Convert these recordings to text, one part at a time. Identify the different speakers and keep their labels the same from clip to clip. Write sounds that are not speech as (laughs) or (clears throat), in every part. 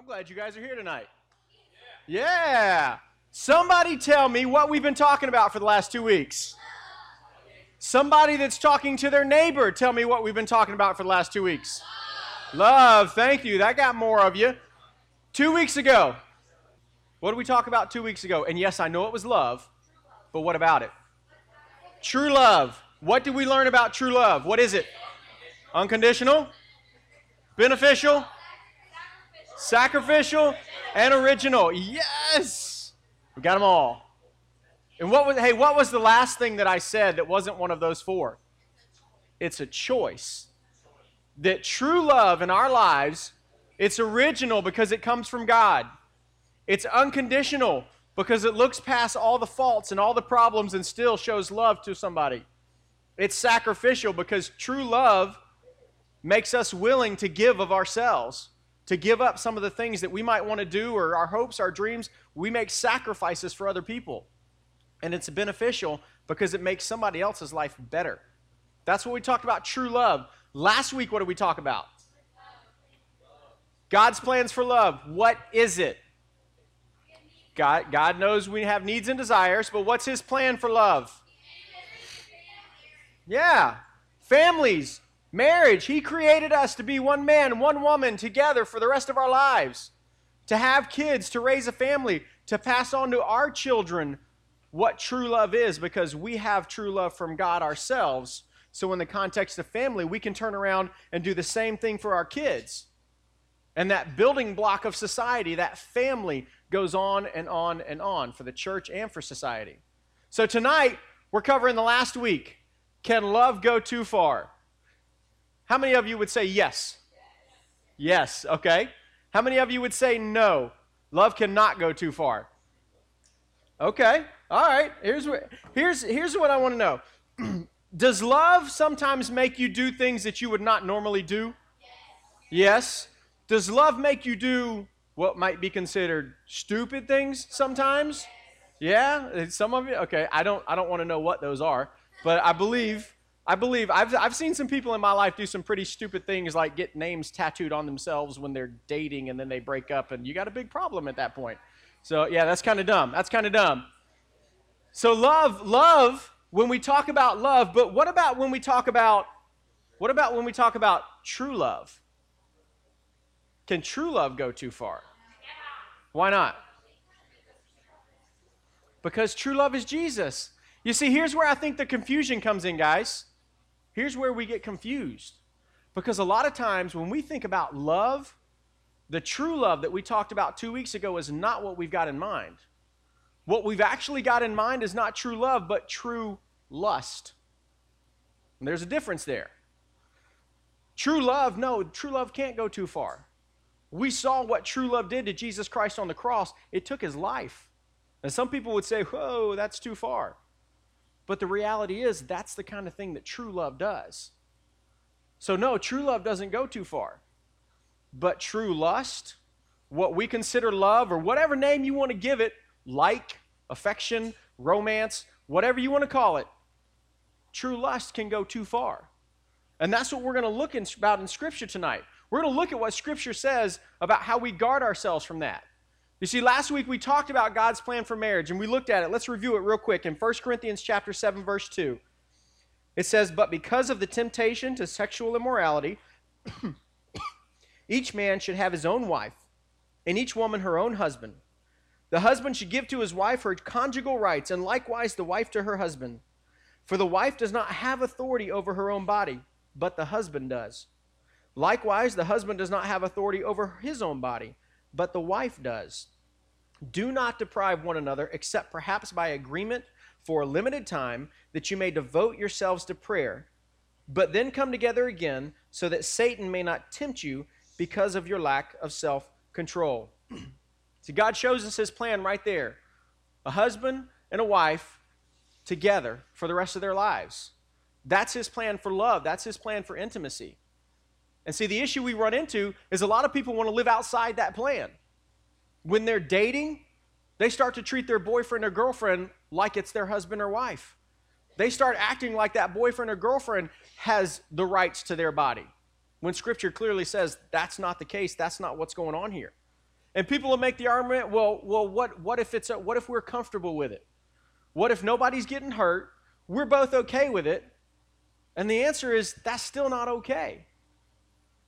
Speaker 1: I'm glad you guys are here tonight. Yeah. Somebody tell me what we've been talking about for the last two weeks. Somebody that's talking to their neighbor, tell me what we've been talking about for the last two weeks. Love, thank you. That got more of you. Two weeks ago, what did we talk about two weeks ago? And yes, I know it was love, but what about it? True love. What did we learn about true love? What is it? Unconditional? Beneficial? Sacrificial? And original. Yes! We got them all. And what was, hey, what was the last thing that I said that wasn't one of those four? It's a choice. That true love in our lives, it's original because it comes from God. It's unconditional because it looks past all the faults and all the problems and still shows love to somebody. It's sacrificial because true love makes us willing to give of ourselves, to give up some of the things that we might want to do or our hopes, our dreams. We make sacrifices for other people. And it's beneficial because it makes somebody else's life better. That's what we talked about true love. Last week, what did we talk about? God's plans for love. What is it? God, God knows we have needs and desires, but what's His plan for love? Yeah. Families, marriage. He created us to be one man, one woman together for the rest of our lives. To have kids, to raise a family, to pass on to our children what true love is because we have true love from God ourselves. So, in the context of family, we can turn around and do the same thing for our kids. And that building block of society, that family, goes on and on and on for the church and for society. So, tonight, we're covering the last week. Can love go too far? How many of you would say yes? Yes, okay. How many of you would say no? Love cannot go too far. Okay, all right. Here's what, here's, here's what I want to know. (clears throat) Does love sometimes make you do things that you would not normally do? Yes. Does love make you do what might be considered stupid things sometimes? Yeah, some of you. Okay, I don't I don't want to know what those are, but I believe I believe I've I've seen some people in my life do some pretty stupid things like get names tattooed on themselves when they're dating and then they break up and you got a big problem at that point. So, yeah, that's kind of dumb. That's kind of dumb. So, love, love, when we talk about love, but what about when we talk about, what about when we talk about true love? Can true love go too far? Why not? Because true love is Jesus. You see, here's where I think the confusion comes in, guys. Here's where we get confused. Because a lot of times when we think about love, the true love that we talked about two weeks ago is not what we've got in mind. What we've actually got in mind is not true love, but true lust. And there's a difference there. True love, no, true love can't go too far. We saw what true love did to Jesus Christ on the cross. It took his life. And some people would say, whoa, that's too far. But the reality is, that's the kind of thing that true love does. So, no, true love doesn't go too far. But true lust, what we consider love, or whatever name you want to give it, like, affection, romance, whatever you want to call it, true lust can go too far. And that's what we're going to look in, about in Scripture tonight. We're going to look at what Scripture says about how we guard ourselves from that. You see, last week we talked about God's plan for marriage, and we looked at it. Let's review it real quick. In 1 Corinthians chapter 7, verse 2, it says, But because of the temptation to sexual immorality, (coughs) Each man should have his own wife, and each woman her own husband. The husband should give to his wife her conjugal rights, and likewise the wife to her husband. For the wife does not have authority over her own body, but the husband does. Likewise, the husband does not have authority over his own body, but the wife does. Do not deprive one another, except perhaps by agreement for a limited time, that you may devote yourselves to prayer, but then come together again, so that Satan may not tempt you because of your lack of self control. (clears throat) See, God shows us his plan right there a husband and a wife together for the rest of their lives. That's his plan for love, that's his plan for intimacy. And see, the issue we run into is a lot of people want to live outside that plan. When they're dating, they start to treat their boyfriend or girlfriend like it's their husband or wife. They start acting like that boyfriend or girlfriend has the rights to their body when Scripture clearly says that's not the case, that's not what's going on here. And people will make the argument, well, well, what, what if it's a, what if we're comfortable with it? What if nobody's getting hurt? We're both okay with it. And the answer is that's still not okay.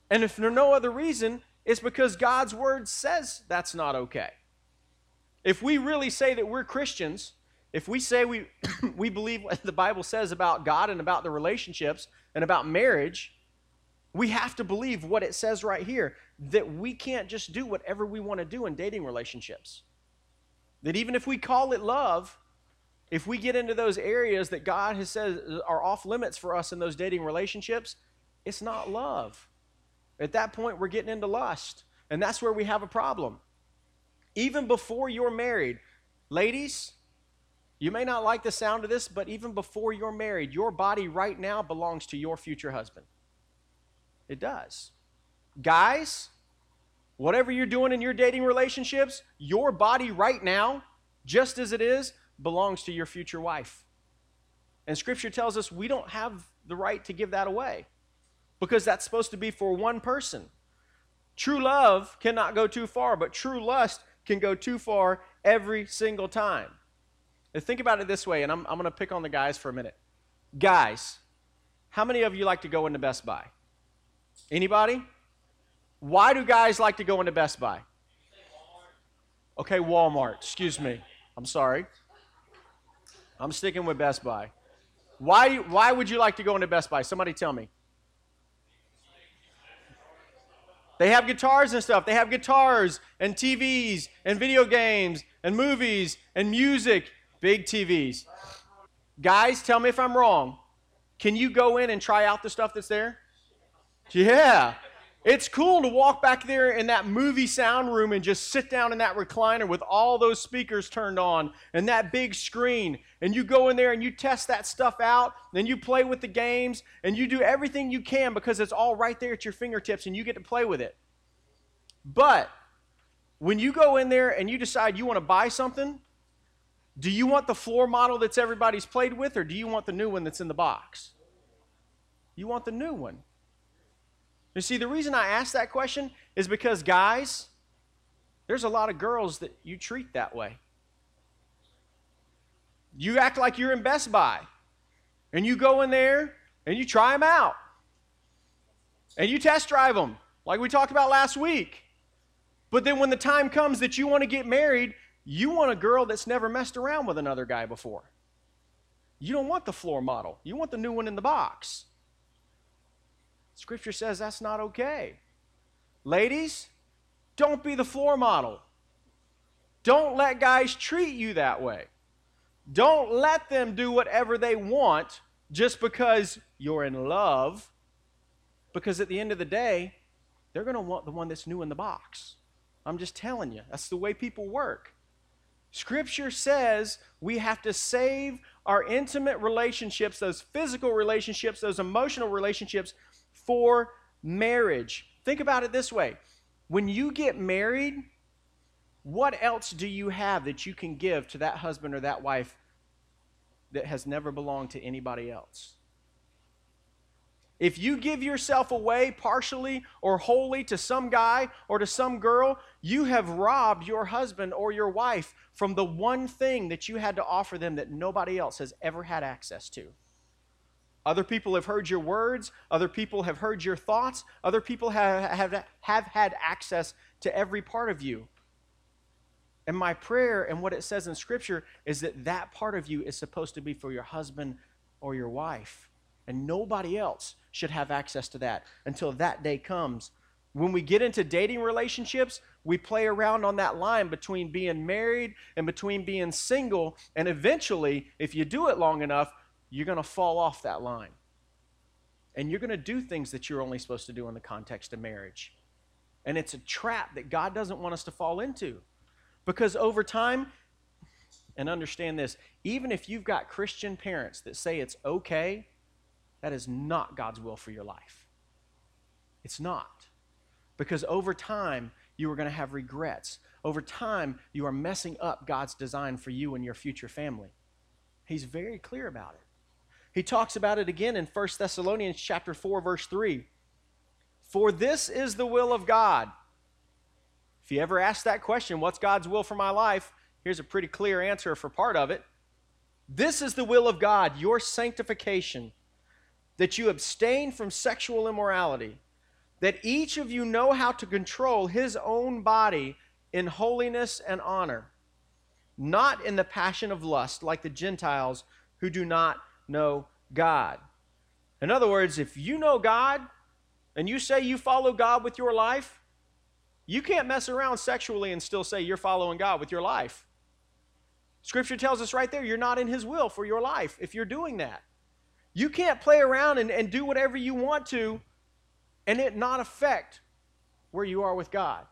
Speaker 1: And if for no other reason, it's because God's word says that's not okay. If we really say that we're Christians, if we say we, (clears throat) we believe what the Bible says about God and about the relationships and about marriage, we have to believe what it says right here that we can't just do whatever we want to do in dating relationships. That even if we call it love, if we get into those areas that God has said are off limits for us in those dating relationships, it's not love. At that point, we're getting into lust. And that's where we have a problem. Even before you're married, ladies, you may not like the sound of this, but even before you're married, your body right now belongs to your future husband. It does. Guys, whatever you're doing in your dating relationships, your body right now, just as it is, belongs to your future wife. And Scripture tells us we don't have the right to give that away because that's supposed to be for one person. True love cannot go too far, but true lust can go too far every single time. Think about it this way, and I'm, I'm going to pick on the guys for a minute. Guys, how many of you like to go into Best Buy? Anybody? Why do guys like to go into Best Buy? Okay, Walmart. Excuse me. I'm sorry. I'm sticking with Best Buy. Why, why would you like to go into Best Buy? Somebody tell me. They have guitars and stuff. They have guitars and TVs and video games and movies and music. Big TVs. Guys, tell me if I'm wrong. Can you go in and try out the stuff that's there? Yeah. It's cool to walk back there in that movie sound room and just sit down in that recliner with all those speakers turned on and that big screen. And you go in there and you test that stuff out, and you play with the games, and you do everything you can because it's all right there at your fingertips and you get to play with it. But when you go in there and you decide you want to buy something, do you want the floor model that's everybody's played with, or do you want the new one that's in the box? You want the new one. You see, the reason I ask that question is because, guys, there's a lot of girls that you treat that way. You act like you're in Best Buy, and you go in there and you try them out, and you test drive them, like we talked about last week. But then when the time comes that you want to get married, you want a girl that's never messed around with another guy before. You don't want the floor model, you want the new one in the box. Scripture says that's not okay. Ladies, don't be the floor model. Don't let guys treat you that way. Don't let them do whatever they want just because you're in love. Because at the end of the day, they're going to want the one that's new in the box. I'm just telling you, that's the way people work. Scripture says we have to save our intimate relationships, those physical relationships, those emotional relationships for marriage. Think about it this way when you get married, what else do you have that you can give to that husband or that wife that has never belonged to anybody else? If you give yourself away partially or wholly to some guy or to some girl, you have robbed your husband or your wife from the one thing that you had to offer them that nobody else has ever had access to. Other people have heard your words. Other people have heard your thoughts. Other people have, have, have had access to every part of you. And my prayer and what it says in Scripture is that that part of you is supposed to be for your husband or your wife. And nobody else should have access to that until that day comes. When we get into dating relationships, we play around on that line between being married and between being single. And eventually, if you do it long enough, you're going to fall off that line. And you're going to do things that you're only supposed to do in the context of marriage. And it's a trap that God doesn't want us to fall into. Because over time, and understand this, even if you've got Christian parents that say it's okay, that is not God's will for your life. It's not. Because over time, you are going to have regrets. Over time, you are messing up God's design for you and your future family. He's very clear about it. He talks about it again in 1 Thessalonians chapter 4 verse 3. For this is the will of God, If you ever ask that question, what's God's will for my life? Here's a pretty clear answer for part of it. This is the will of God, your sanctification, that you abstain from sexual immorality, that each of you know how to control his own body in holiness and honor, not in the passion of lust like the Gentiles who do not know God. In other words, if you know God and you say you follow God with your life, you can't mess around sexually and still say you're following God with your life. Scripture tells us right there, you're not in His will for your life if you're doing that. You can't play around and, and do whatever you want to and it not affect where you are with God.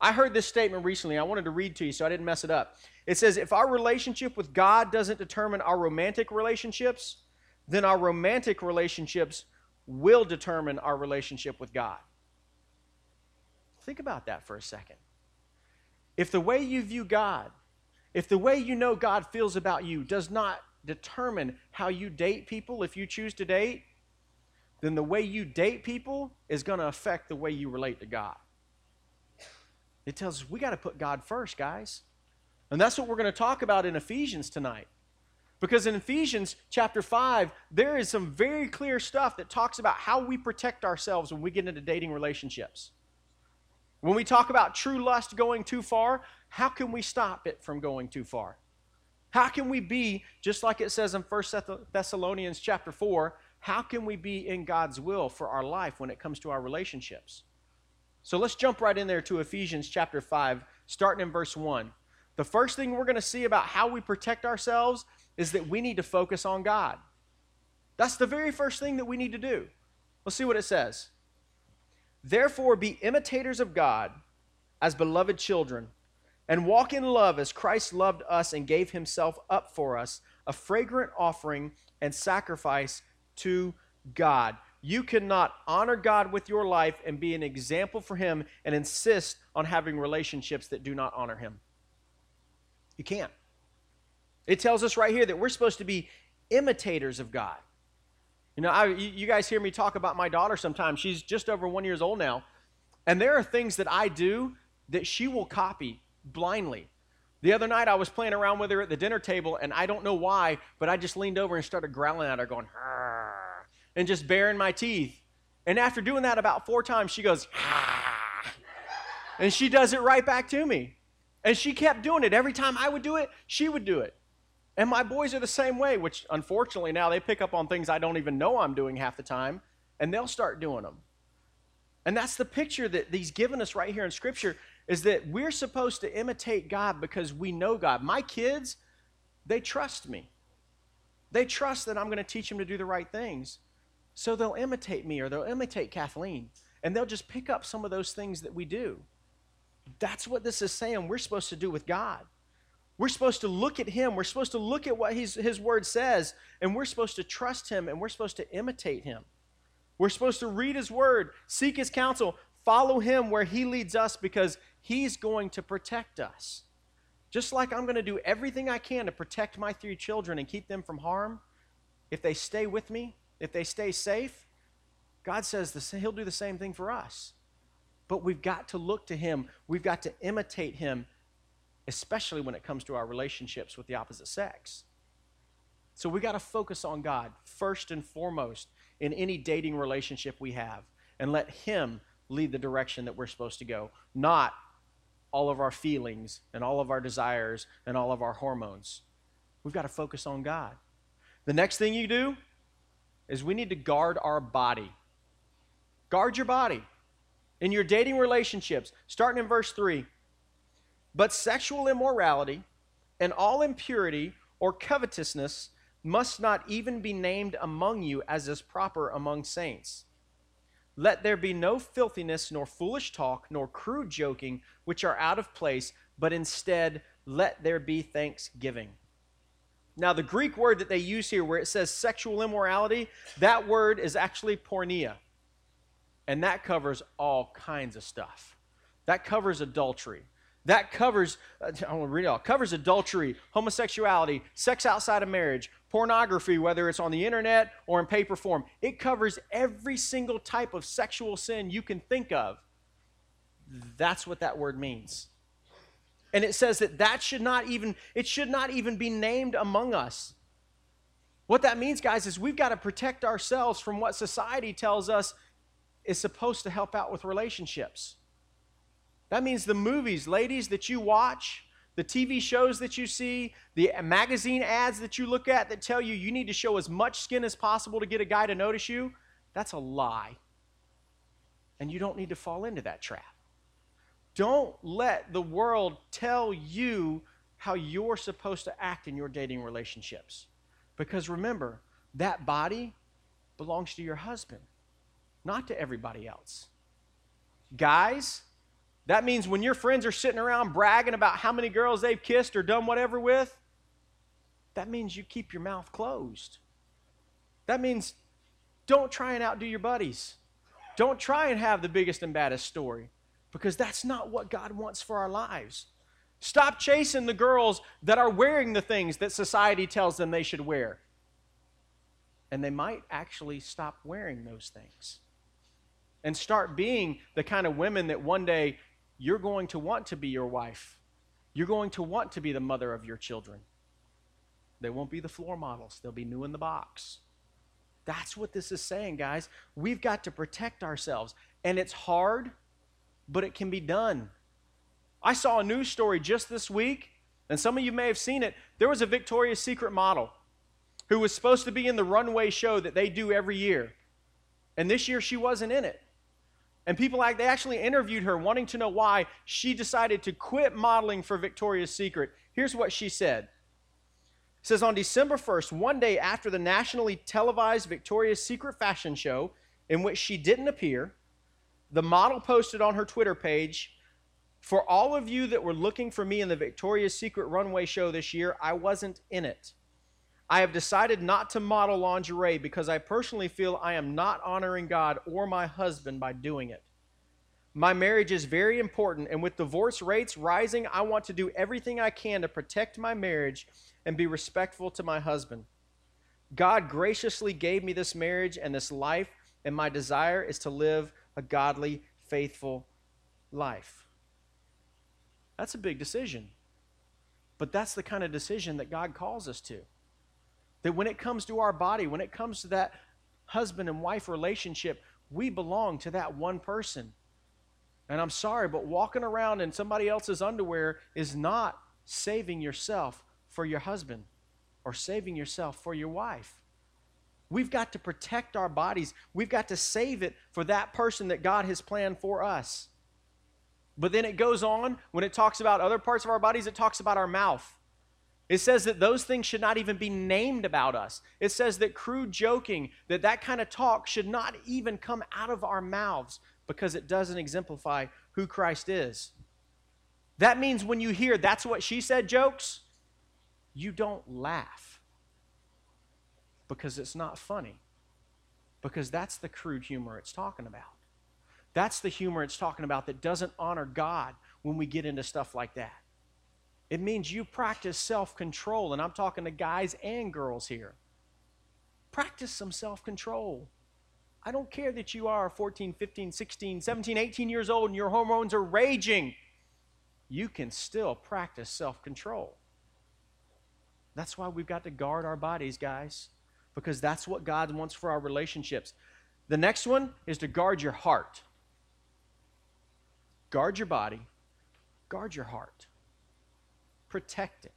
Speaker 1: I heard this statement recently. I wanted to read to you so I didn't mess it up. It says, If our relationship with God doesn't determine our romantic relationships, then our romantic relationships will determine our relationship with God. Think about that for a second. If the way you view God, if the way you know God feels about you does not determine how you date people if you choose to date, then the way you date people is going to affect the way you relate to God. It tells us we got to put God first, guys. And that's what we're going to talk about in Ephesians tonight. Because in Ephesians chapter 5, there is some very clear stuff that talks about how we protect ourselves when we get into dating relationships. When we talk about true lust going too far, how can we stop it from going too far? How can we be, just like it says in 1 Thessalonians chapter 4, how can we be in God's will for our life when it comes to our relationships? So let's jump right in there to Ephesians chapter 5, starting in verse 1. The first thing we're going to see about how we protect ourselves is that we need to focus on God. That's the very first thing that we need to do. Let's see what it says. Therefore, be imitators of God as beloved children, and walk in love as Christ loved us and gave himself up for us, a fragrant offering and sacrifice to God. You cannot honor God with your life and be an example for him and insist on having relationships that do not honor him. You can't. It tells us right here that we're supposed to be imitators of God. You know, I, you guys hear me talk about my daughter sometimes. She's just over one years old now. And there are things that I do that she will copy blindly. The other night I was playing around with her at the dinner table, and I don't know why, but I just leaned over and started growling at her, going, and just baring my teeth. And after doing that about four times, she goes, and she does it right back to me. And she kept doing it. Every time I would do it, she would do it. And my boys are the same way, which unfortunately now they pick up on things I don't even know I'm doing half the time, and they'll start doing them. And that's the picture that he's given us right here in Scripture is that we're supposed to imitate God because we know God. My kids, they trust me. They trust that I'm going to teach them to do the right things. So they'll imitate me or they'll imitate Kathleen, and they'll just pick up some of those things that we do. That's what this is saying we're supposed to do with God. We're supposed to look at him. We're supposed to look at what his, word says, and we're supposed to trust him, and we're supposed to imitate him. We're supposed to read his word, seek his counsel, follow him where he leads us because he's going to protect us. Just like I'm going to do everything I can to protect my three children and keep them from harm, if they stay with me, if they stay safe, God says the, he'll do the same thing for us. But we've got to look to him, we've got to imitate him especially when it comes to our relationships with the opposite sex. So we got to focus on God first and foremost in any dating relationship we have and let Him lead the direction that we're supposed to go, not all of our feelings and all of our desires and all of our hormones. We've got to focus on God. The next thing you do is we need to guard our body. Guard your body. In your dating relationships, starting in verse 3, but sexual immorality and all impurity or covetousness must not even be named among you as is proper among saints. Let there be no filthiness, nor foolish talk, nor crude joking, which are out of place, but instead let there be thanksgiving. Now, the Greek word that they use here, where it says sexual immorality, that word is actually porneia. And that covers all kinds of stuff. That covers adultery. That covers, uh, I want to read it all, covers adultery, homosexuality, sex outside of marriage, pornography, whether it's on the internet or in paper form. It covers every single type of sexual sin you can think of. That's what that word means. And it says that that should not even it should not even be named among us. What that means, guys, is we've got to protect ourselves from what society tells us is supposed to help out with relationships. That means the movies, ladies, that you watch, the TV shows that you see, the magazine ads that you look at that tell you you need to show as much skin as possible to get a guy to notice you, that's a lie. And you don't need to fall into that trap. Don't let the world tell you how you're supposed to act in your dating relationships. Because remember, that body belongs to your husband, not to everybody else. Guys, that means when your friends are sitting around bragging about how many girls they've kissed or done whatever with, that means you keep your mouth closed. That means don't try and outdo your buddies. Don't try and have the biggest and baddest story because that's not what God wants for our lives. Stop chasing the girls that are wearing the things that society tells them they should wear. And they might actually stop wearing those things and start being the kind of women that one day you're going to want to be your wife. You're going to want to be the mother of your children. They won't be the floor models, they'll be new in the box. That's what this is saying, guys. We've got to protect ourselves. And it's hard but it can be done. I saw a news story just this week, and some of you may have seen it. There was a Victoria's Secret model who was supposed to be in the runway show that they do every year. And this year she wasn't in it. And people they actually interviewed her wanting to know why she decided to quit modeling for Victoria's Secret. Here's what she said. It says on December 1st, one day after the nationally televised Victoria's Secret fashion show in which she didn't appear, the model posted on her Twitter page For all of you that were looking for me in the Victoria's Secret runway show this year, I wasn't in it. I have decided not to model lingerie because I personally feel I am not honoring God or my husband by doing it. My marriage is very important, and with divorce rates rising, I want to do everything I can to protect my marriage and be respectful to my husband. God graciously gave me this marriage and this life, and my desire is to live a godly, faithful life. That's a big decision. But that's the kind of decision that God calls us to. That when it comes to our body, when it comes to that husband and wife relationship, we belong to that one person. And I'm sorry, but walking around in somebody else's underwear is not saving yourself for your husband or saving yourself for your wife. We've got to protect our bodies. We've got to save it for that person that God has planned for us. But then it goes on, when it talks about other parts of our bodies, it talks about our mouth. It says that those things should not even be named about us. It says that crude joking, that that kind of talk should not even come out of our mouths because it doesn't exemplify who Christ is. That means when you hear that's what she said jokes, you don't laugh because it's not funny. Because that's the crude humor it's talking about. That's the humor it's talking about that doesn't honor God when we get into stuff like that. It means you practice self control, and I'm talking to guys and girls here. Practice some self control. I don't care that you are 14, 15, 16, 17, 18 years old and your hormones are raging. You can still practice self control. That's why we've got to guard our bodies, guys because that's what God wants for our relationships. The next one is to guard your heart. Guard your body, guard your heart, protect it.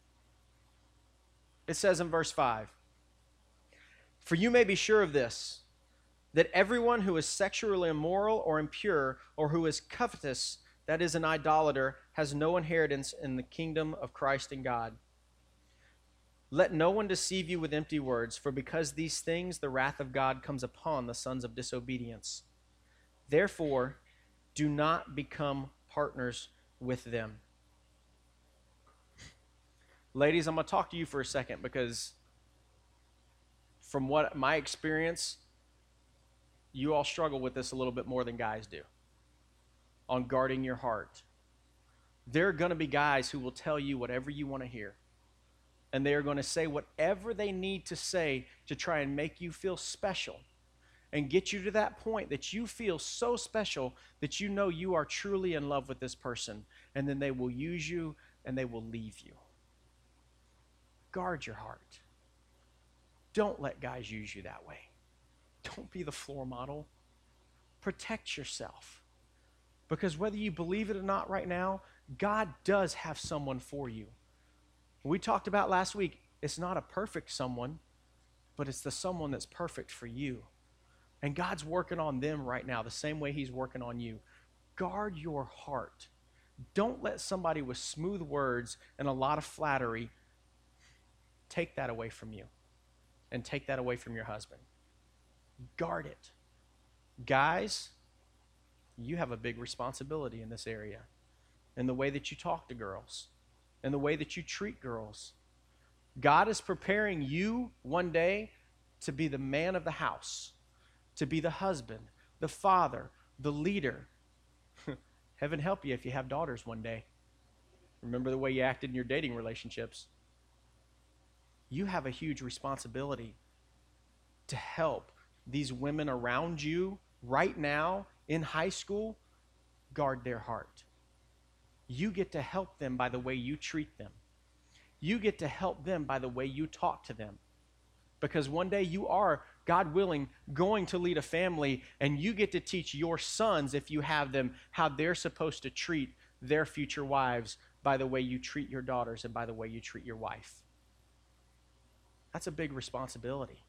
Speaker 1: It says in verse 5 For you may be sure of this, that everyone who is sexually immoral or impure, or who is covetous, that is, an idolater, has no inheritance in the kingdom of Christ and God. Let no one deceive you with empty words, for because these things the wrath of God comes upon the sons of disobedience. Therefore, do not become partners with them. Ladies, I'm going to talk to you for a second because from what my experience, you all struggle with this a little bit more than guys do on guarding your heart. There are going to be guys who will tell you whatever you want to hear and they are going to say whatever they need to say to try and make you feel special. and get you to that point that you feel so special that you know you are truly in love with this person. And then they will use you and they will leave you. Guard your heart. Don't let guys use you that way. Don't be the floor model. Protect yourself. Because whether you believe it or not right now, God does have someone for you. We talked about last week, it's not a perfect someone, but it's the someone that's perfect for you. And God's working on them right now, the same way He's working on you. Guard your heart. Don't let somebody with smooth words and a lot of flattery take that away from you and take that away from your husband. Guard it. Guys, you have a big responsibility in this area in the way that you talk to girls, in the way that you treat girls. God is preparing you one day to be the man of the house, to be the husband, the father, the leader. (laughs) Heaven help you if you have daughters one day. Remember the way you acted in your dating relationships. You have a huge responsibility to help these women around you right now in high school guard their heart. You get to help them by the way you treat them. You get to help them by the way you talk to them. Because one day you are, God willing, going to lead a family, and you get to teach your sons, if you have them, how they're supposed to treat their future wives by the way you treat your daughters and by the way you treat your wife. That's a big responsibility.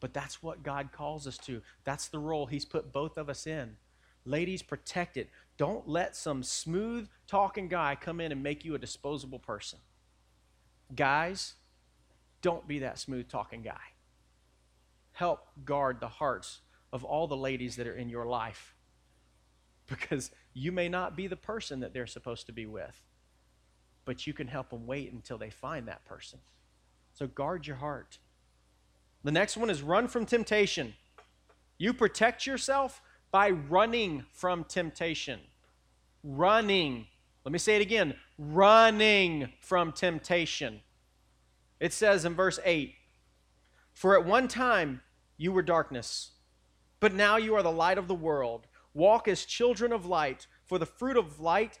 Speaker 1: But that's what God calls us to. That's the role He's put both of us in. Ladies, protect it. Don't let some smooth talking guy come in and make you a disposable person. Guys, don't be that smooth talking guy. Help guard the hearts of all the ladies that are in your life because you may not be the person that they're supposed to be with, but you can help them wait until they find that person. So guard your heart. The next one is run from temptation. You protect yourself by running from temptation. Running. Let me say it again running from temptation. It says in verse 8 For at one time you were darkness, but now you are the light of the world. Walk as children of light, for the fruit of light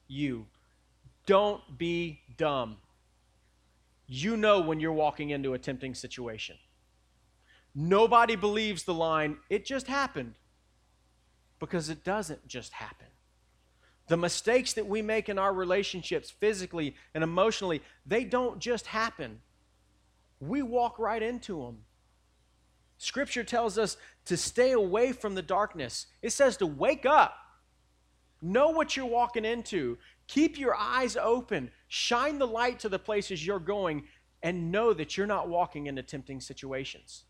Speaker 1: you. Don't be dumb. You know when you're walking into a tempting situation. Nobody believes the line, it just happened, because it doesn't just happen. The mistakes that we make in our relationships, physically and emotionally, they don't just happen. We walk right into them. Scripture tells us to stay away from the darkness. It says to wake up. Know what you're walking into. Keep your eyes open. Shine the light to the places you're going and know that you're not walking into tempting situations.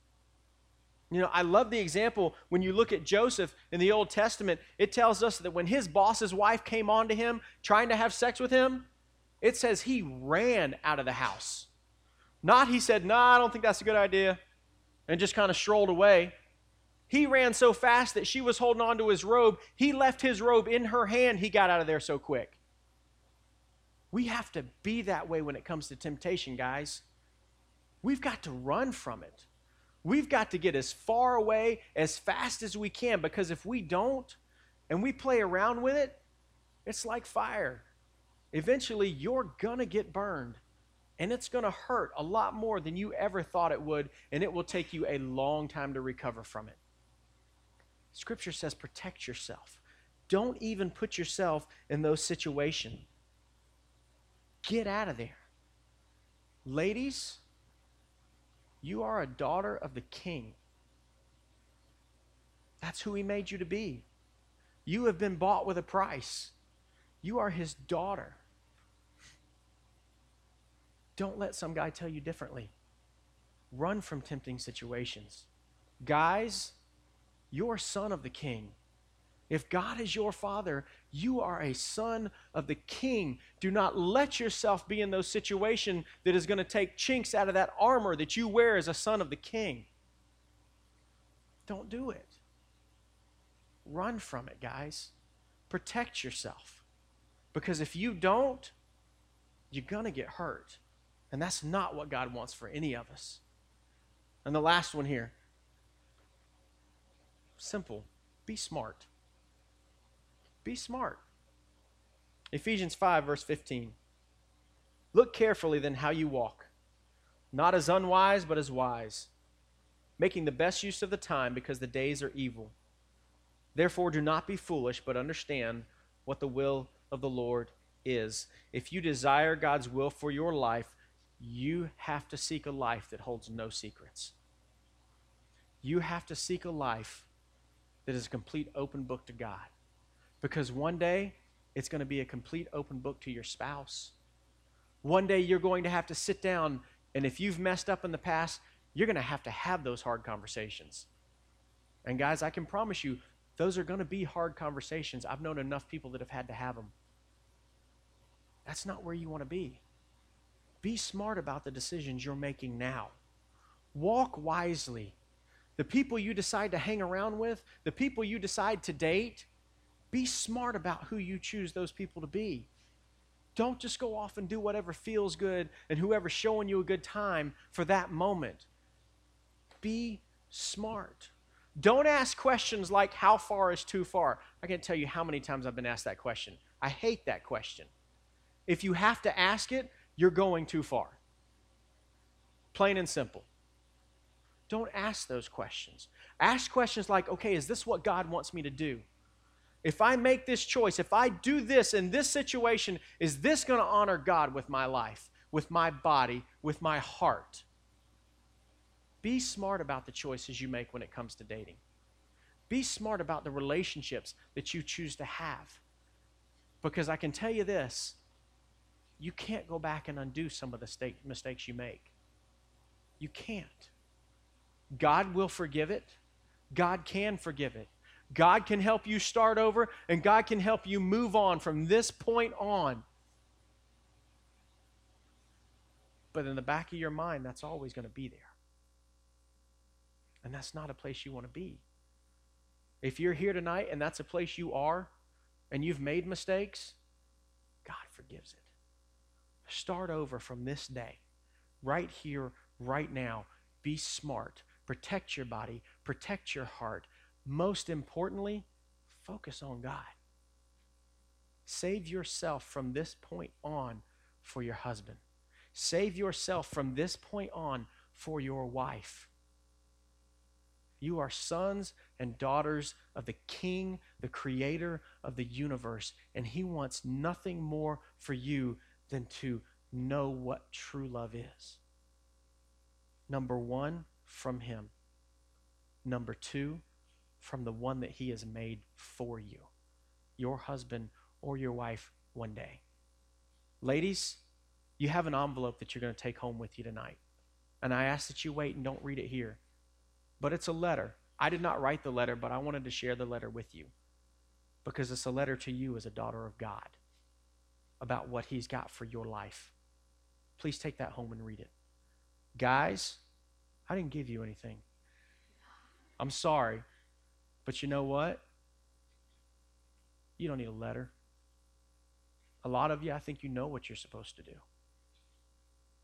Speaker 1: You know, I love the example when you look at Joseph in the Old Testament, it tells us that when his boss's wife came on to him trying to have sex with him, it says he ran out of the house. Not he said, "No, nah, I don't think that's a good idea," and just kind of strolled away. He ran so fast that she was holding on to his robe. He left his robe in her hand. He got out of there so quick. We have to be that way when it comes to temptation, guys. We've got to run from it. We've got to get as far away as fast as we can because if we don't and we play around with it, it's like fire. Eventually, you're going to get burned. And it's going to hurt a lot more than you ever thought it would, and it will take you a long time to recover from it. Scripture says protect yourself. Don't even put yourself in those situations. Get out of there. Ladies, you are a daughter of the king. That's who he made you to be. You have been bought with a price. You are his daughter. Don't let some guy tell you differently. Run from tempting situations. Guys, You're son of the king. If God is your father, you are a son of the king. Do not let yourself be in those situations that is going to take chinks out of that armor that you wear as a son of the king. Don't do it. Run from it, guys. Protect yourself. Because if you don't, you're going to get hurt. And that's not what God wants for any of us. And the last one here simple be smart. Be smart. Ephesians 5, verse 15. Look carefully then how you walk, not as unwise, but as wise, making the best use of the time because the days are evil. Therefore, do not be foolish, but understand what the will of the Lord is. If you desire God's will for your life, you have to seek a life that holds no secrets. You have to seek a life that is a complete open book to God. Because one day, it's going to be a complete open book to your spouse. One day, you're going to have to sit down, and if you've messed up in the past, you're going to have to have those hard conversations. And guys, I can promise you, those are going to be hard conversations. I've known enough people that have had to have them. That's not where you want to be. Be smart about the decisions you're making now. Walk wisely. The people you decide to hang around with, the people you decide to date, be smart about who you choose those people to be. Don't just go off and do whatever feels good and whoever's showing you a good time for that moment. Be smart. Don't ask questions like, How far is too far? I can't tell you how many times I've been asked that question. I hate that question. If you have to ask it, you're going too far. Plain and simple. Don't ask those questions. Ask questions like, Okay, is this what God wants me to do? If I make this choice, if I do this in this situation, is this going to honor God with my life, with my body, with my heart? Be smart about the choices you make when it comes to dating. Be smart about the relationships that you choose to have. Because I can tell you this you can't go back and undo some of the mistakes you make. You can't. God will forgive it, God can forgive it. God can help you start over, and God can help you move on from this point on. But in the back of your mind, that's always going to be there. And that's not a place you want to be. If you're here tonight and that's a place you are, and you've made mistakes, God forgives it. Start over from this day, right here, right now. Be smart. Protect your body, protect your heart, most importantly, focus on God. Save yourself from this point on for your husband. Save yourself from this point on for your wife. You are sons and daughters of the King, the Creator of the universe, and He wants nothing more for you than to know what true love is. Number one, from Him. Number two, from the one that He has made for you, your husband or your wife one day. Ladies, you have an envelope that you're going to take home with you tonight. And I ask that you wait and don't read it here. But it's a letter. I did not write the letter, but I wanted to share the letter with you because it's a letter to you as a daughter of God about what He's got for your life. Please take that home and read it. Guys, I didn't give you anything. I'm sorry. But you know what? You don't need a letter. A lot of you, I think you know what you're supposed to do.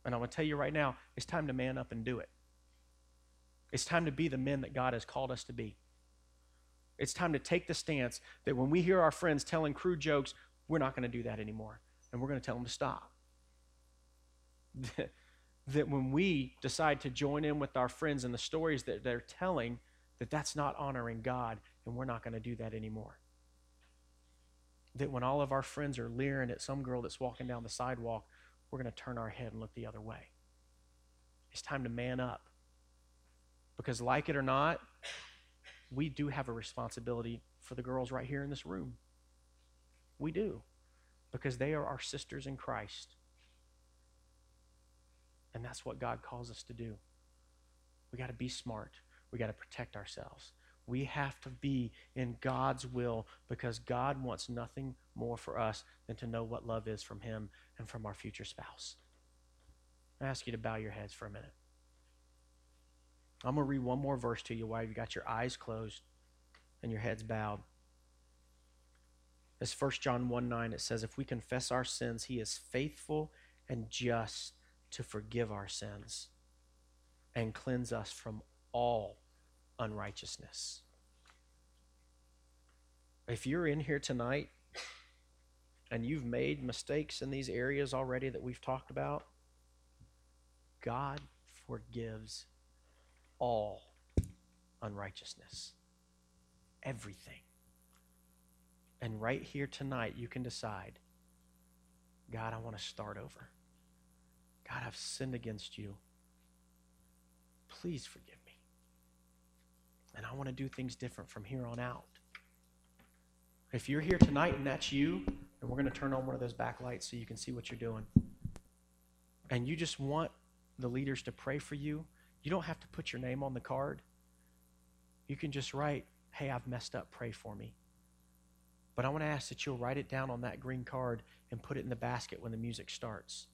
Speaker 1: And I'm going to tell you right now, it's time to man up and do it. It's time to be the men that God has called us to be. It's time to take the stance that when we hear our friends telling crude jokes, we're not going to do that anymore. And we're going to tell them to stop. (laughs) that when we decide to join in with our friends in the stories that they're telling, that that's not honoring God, and we're not going to do that anymore. That when all of our friends are leering at some girl that's walking down the sidewalk, we're going to turn our head and look the other way. It's time to man up. Because, like it or not, we do have a responsibility for the girls right here in this room. We do. Because they are our sisters in Christ. And that's what God calls us to do. We got to be smart. We got to protect ourselves. We have to be in God's will because God wants nothing more for us than to know what love is from Him and from our future spouse. I ask you to bow your heads for a minute. I'm going to read one more verse to you while you've got your eyes closed and your heads bowed. It's 1 John 1 9. It says, If we confess our sins, He is faithful and just to forgive our sins and cleanse us from all unrighteousness. If you're in here tonight and you've made mistakes in these areas already that we've talked about, God forgives all unrighteousness. Everything. And right here tonight, you can decide God, I want to start over. God, I've sinned against you. Please forgive me. And I want to do things different from here on out. If you're here tonight and that's you, and we're going to turn on one of those backlights so you can see what you're doing, and you just want the leaders to pray for you, you don't have to put your name on the card. You can just write, Hey, I've messed up, pray for me. But I want to ask that you'll write it down on that green card and put it in the basket when the music starts.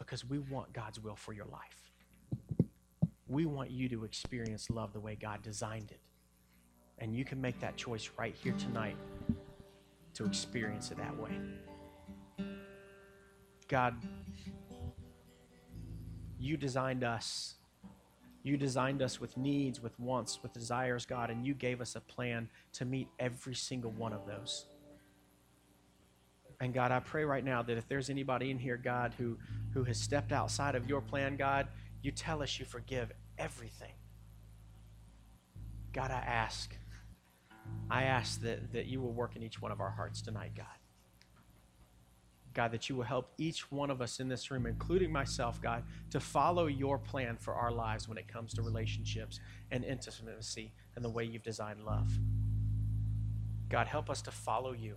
Speaker 1: Because we want God's will for your life. We want you to experience love the way God designed it. And you can make that choice right here tonight to experience it that way. God, you designed us. You designed us with needs, with wants, with desires, God, and you gave us a plan to meet every single one of those. And God, I pray right now that if there's anybody in here, God, who, who has stepped outside of your plan, God, you tell us you forgive everything. God, I ask, I ask that, that you will work in each one of our hearts tonight, God. God, that you will help each one of us in this room, including myself, God, to follow your plan for our lives when it comes to relationships and intimacy and the way you've designed love. God, help us to follow you.